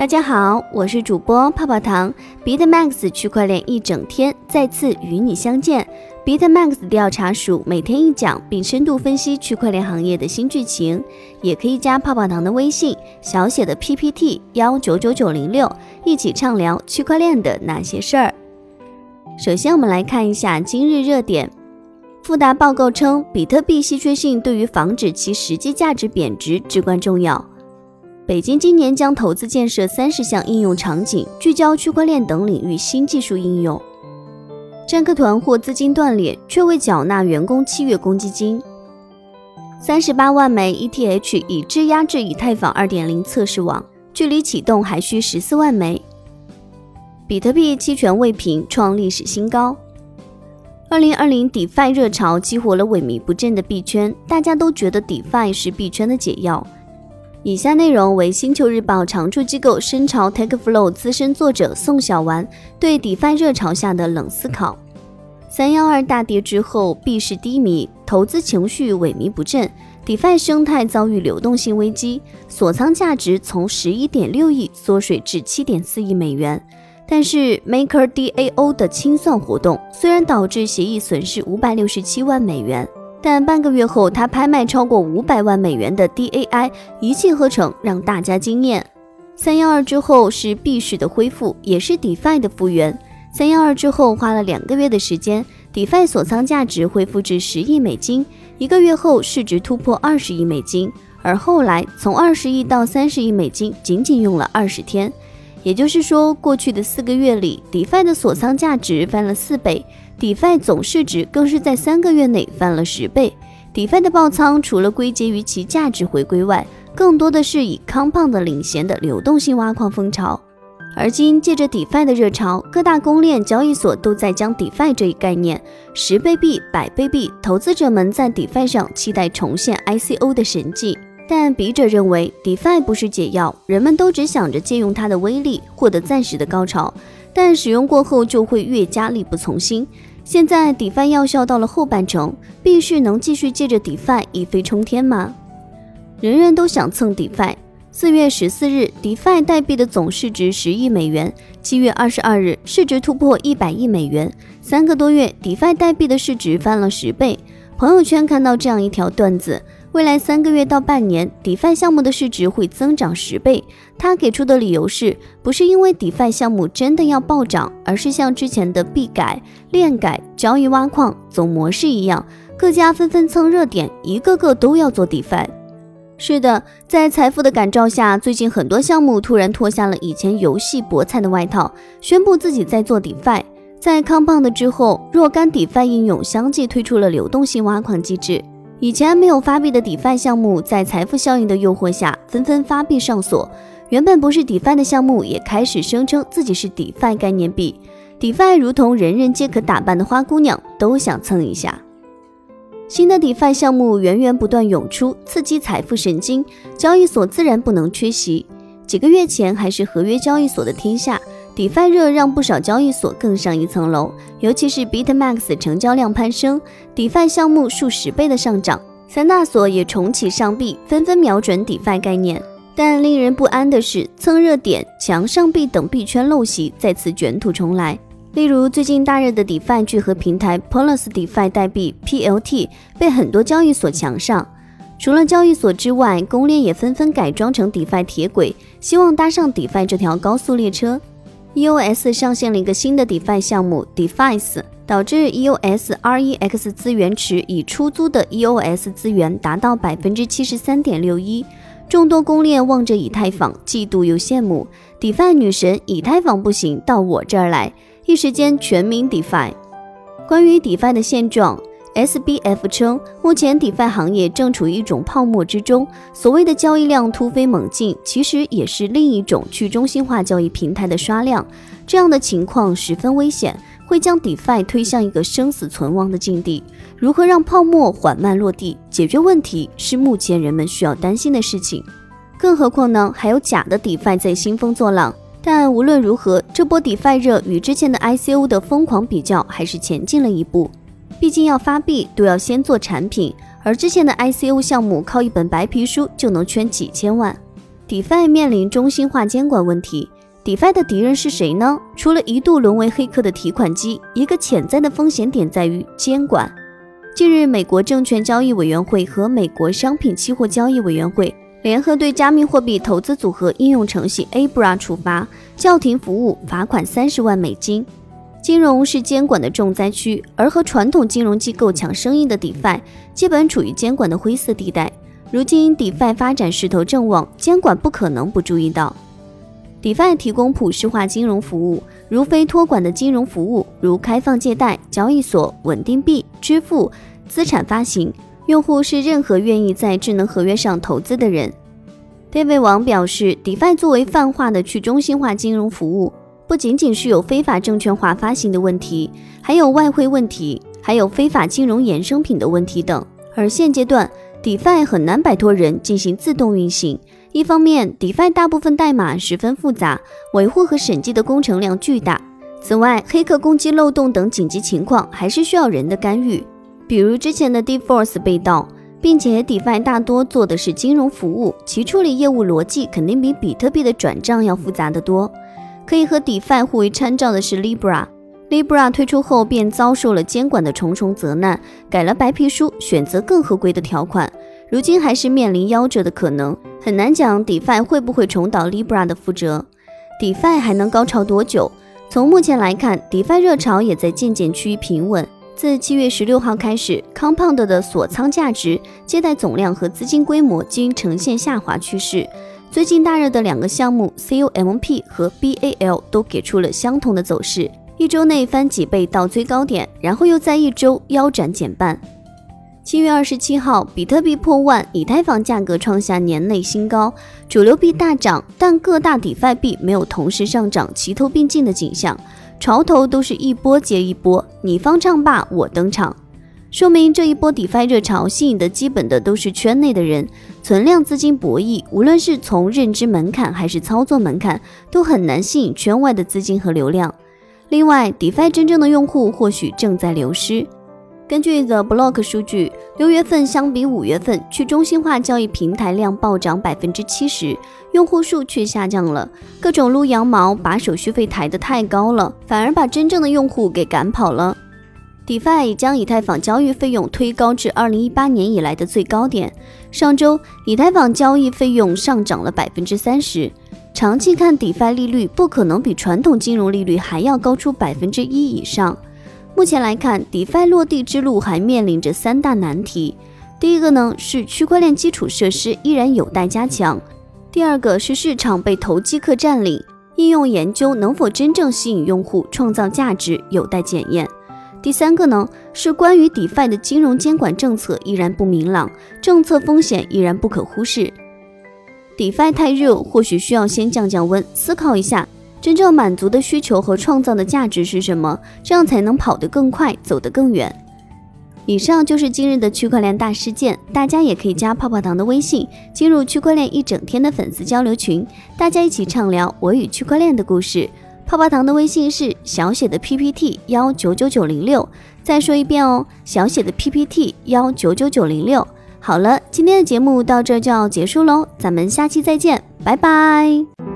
大家好，我是主播泡泡糖，BitMax 区块链一整天再次与你相见。BitMax 调查署每天一讲，并深度分析区块链行业的新剧情，也可以加泡泡糖的微信，小写的 PPT 幺九九九零六，一起畅聊区块链的那些事儿。首先，我们来看一下今日热点。富达报告称，比特币稀缺性对于防止其实际价值贬值至关重要。北京今年将投资建设三十项应用场景，聚焦区块链等领域新技术应用。占客团或资金断裂，却未缴纳员工七月公积金。三十八万枚 ETH 已质押至以太坊二点零测试网，距离启动还需十四万枚。比特币期权未平，创历史新高。二零二零 DeFi 热潮激活了萎靡不振的币圈，大家都觉得 DeFi 是币圈的解药。以下内容为星球日报常驻机构深潮 TechFlow 资深作者宋小丸对 DeFi 热潮下的冷思考。三幺二大跌之后，币市低迷，投资情绪萎靡不振，DeFi 生态遭遇流动性危机，锁仓价值从十一点六亿缩水至七点四亿美元。但是 MakerDAO 的清算活动虽然导致协议损失五百六十七万美元。但半个月后，他拍卖超过五百万美元的 DAI，一气呵成，让大家惊艳。三幺二之后是币市的恢复，也是 DeFi 的复原。三幺二之后花了两个月的时间，DeFi 锁仓价值恢复至十亿美金，一个月后市值突破二十亿美金，而后来从二十亿到三十亿美金，仅仅用了二十天。也就是说，过去的四个月里，DeFi 的锁仓价值翻了四倍。DeFi 总市值更是在三个月内翻了十倍。DeFi 的爆仓除了归结于其价值回归外，更多的是以 Compound 领衔的流动性挖矿风潮。而今借着 DeFi 的热潮，各大公链交易所都在将 DeFi 这一概念十倍币、百倍币，投资者们在 DeFi 上期待重现 ICO 的神迹。但笔者认为，DeFi 不是解药，人们都只想着借用它的威力获得暂时的高潮，但使用过后就会越加力不从心。现在 DeFi 药效到了后半程，币市能继续借着 DeFi 一飞冲天吗？人人都想蹭 DeFi。四月十四日，DeFi 代币的总市值十亿美元；七月二十二日，市值突破一百亿美元。三个多月，DeFi 代币的市值翻了十倍。朋友圈看到这样一条段子。未来三个月到半年，DeFi 项目的市值会增长十倍。他给出的理由是不是因为 DeFi 项目真的要暴涨，而是像之前的币改、链改、交易挖矿总模式一样，各家纷纷蹭热点，一个个都要做 DeFi。是的，在财富的感召下，最近很多项目突然脱下了以前游戏博彩的外套，宣布自己在做 DeFi。在 Compound 之后，若干 DeFi 应用相继推出了流动性挖矿机制。以前没有发币的 DeFi 项目，在财富效应的诱惑下，纷纷发币上锁。原本不是 DeFi 的项目，也开始声称自己是 DeFi 概念币。DeFi 如同人人皆可打扮的花姑娘，都想蹭一下。新的 DeFi 项目源源不断涌出，刺激财富神经，交易所自然不能缺席。几个月前还是合约交易所的天下。DeFi 热让不少交易所更上一层楼，尤其是 BitMax 成交量攀升，DeFi 项目数十倍的上涨，三大所也重启上币，纷纷瞄准 DeFi 概念。但令人不安的是，蹭热点、抢上币等币圈陋习再次卷土重来。例如，最近大热的 DeFi 聚合平台 Polus DeFi 代币 PLT 被很多交易所抢上，除了交易所之外，公链也纷纷改装成 DeFi 铁轨，希望搭上 DeFi 这条高速列车。EOS 上线了一个新的 DeFi 项目 Defice，导致 EOS REX 资源池已出租的 EOS 资源达到百分之七十三点六一。众多公链望着以太坊，嫉妒又羡慕。DeFi 女神，以太坊不行，到我这儿来，一时间全民 DeFi。关于 DeFi 的现状。SBF 称，目前 DeFi 行业正处于一种泡沫之中。所谓的交易量突飞猛进，其实也是另一种去中心化交易平台的刷量。这样的情况十分危险，会将 DeFi 推向一个生死存亡的境地。如何让泡沫缓慢落地，解决问题，是目前人们需要担心的事情。更何况呢，还有假的 DeFi 在兴风作浪。但无论如何，这波 DeFi 热与之前的 ICO 的疯狂比较，还是前进了一步。毕竟要发币都要先做产品，而之前的 ICO 项目靠一本白皮书就能圈几千万。，DeFi 面临中心化监管问题。DeFi 的敌人是谁呢？除了一度沦为黑客的提款机，一个潜在的风险点在于监管。近日，美国证券交易委员会和美国商品期货交易委员会联合对加密货币投资组合应用程序 Abra 处罚，叫停服务，罚款三十万美金。金融是监管的重灾区，而和传统金融机构抢生意的 DeFi 基本处于监管的灰色地带。如今 DeFi 发展势头正旺，监管不可能不注意到。DeFi 提供普世化金融服务，如非托管的金融服务，如开放借贷、交易所、稳定币、支付、资产发行。用户是任何愿意在智能合约上投资的人。David 王表示，DeFi 作为泛化的去中心化金融服务，不仅仅是有非法证券化发行的问题，还有外汇问题，还有非法金融衍生品的问题等。而现阶段，DeFi 很难摆脱人进行自动运行。一方面，DeFi 大部分代码十分复杂，维护和审计的工程量巨大。此外，黑客攻击漏洞等紧急情况还是需要人的干预，比如之前的 DeForce 被盗，并且 DeFi 大多做的是金融服务，其处理业务逻辑肯定比比特币的转账要复杂得多。可以和 DeFi 互为参照的是 Libra，Libra 推出后便遭受了监管的重重责难，改了白皮书，选择更合规的条款，如今还是面临夭折的可能。很难讲，DeFi 会不会重蹈 Libra 的覆辙？DeFi 还能高潮多久？从目前来看，DeFi 热潮也在渐渐趋于平稳。自七月十六号开始，Compound 的锁仓价值、借贷总量和资金规模均呈现下滑趋势。最近大热的两个项目 COMP 和 BAL 都给出了相同的走势，一周内翻几倍到最高点，然后又在一周腰斩减半。七月二十七号，比特币破万，以太坊价格创下年内新高，主流币大涨，但各大 DeFi 币没有同时上涨、齐头并进的景象，潮头都是一波接一波，你方唱罢我登场，说明这一波 DeFi 热潮吸引的基本的都是圈内的人，存量资金博弈，无论是从认知门槛还是操作门槛，都很难吸引圈外的资金和流量。另外，DeFi 真正的用户或许正在流失。根据 The Block 数据，六月份相比五月份，去中心化交易平台量暴涨百分之七十，用户数却下降了。各种撸羊毛，把手续费抬得太高了，反而把真正的用户给赶跑了。DeFi 将以太坊交易费用推高至二零一八年以来的最高点。上周，以太坊交易费用上涨了百分之三十。长期看，DeFi 利率不可能比传统金融利率还要高出百分之一以上。目前来看，DeFi 落地之路还面临着三大难题。第一个呢是区块链基础设施依然有待加强；第二个是市场被投机客占领，应用研究能否真正吸引用户、创造价值有待检验；第三个呢是关于 DeFi 的金融监管政策依然不明朗，政策风险依然不可忽视。DeFi 太热，或许需要先降降温，思考一下。真正满足的需求和创造的价值是什么？这样才能跑得更快，走得更远。以上就是今日的区块链大事件，大家也可以加泡泡糖的微信，进入区块链一整天的粉丝交流群，大家一起畅聊我与区块链的故事。泡泡糖的微信是小写的 PPT 幺九九九零六，再说一遍哦，小写的 PPT 幺九九九零六。好了，今天的节目到这就要结束喽，咱们下期再见，拜拜。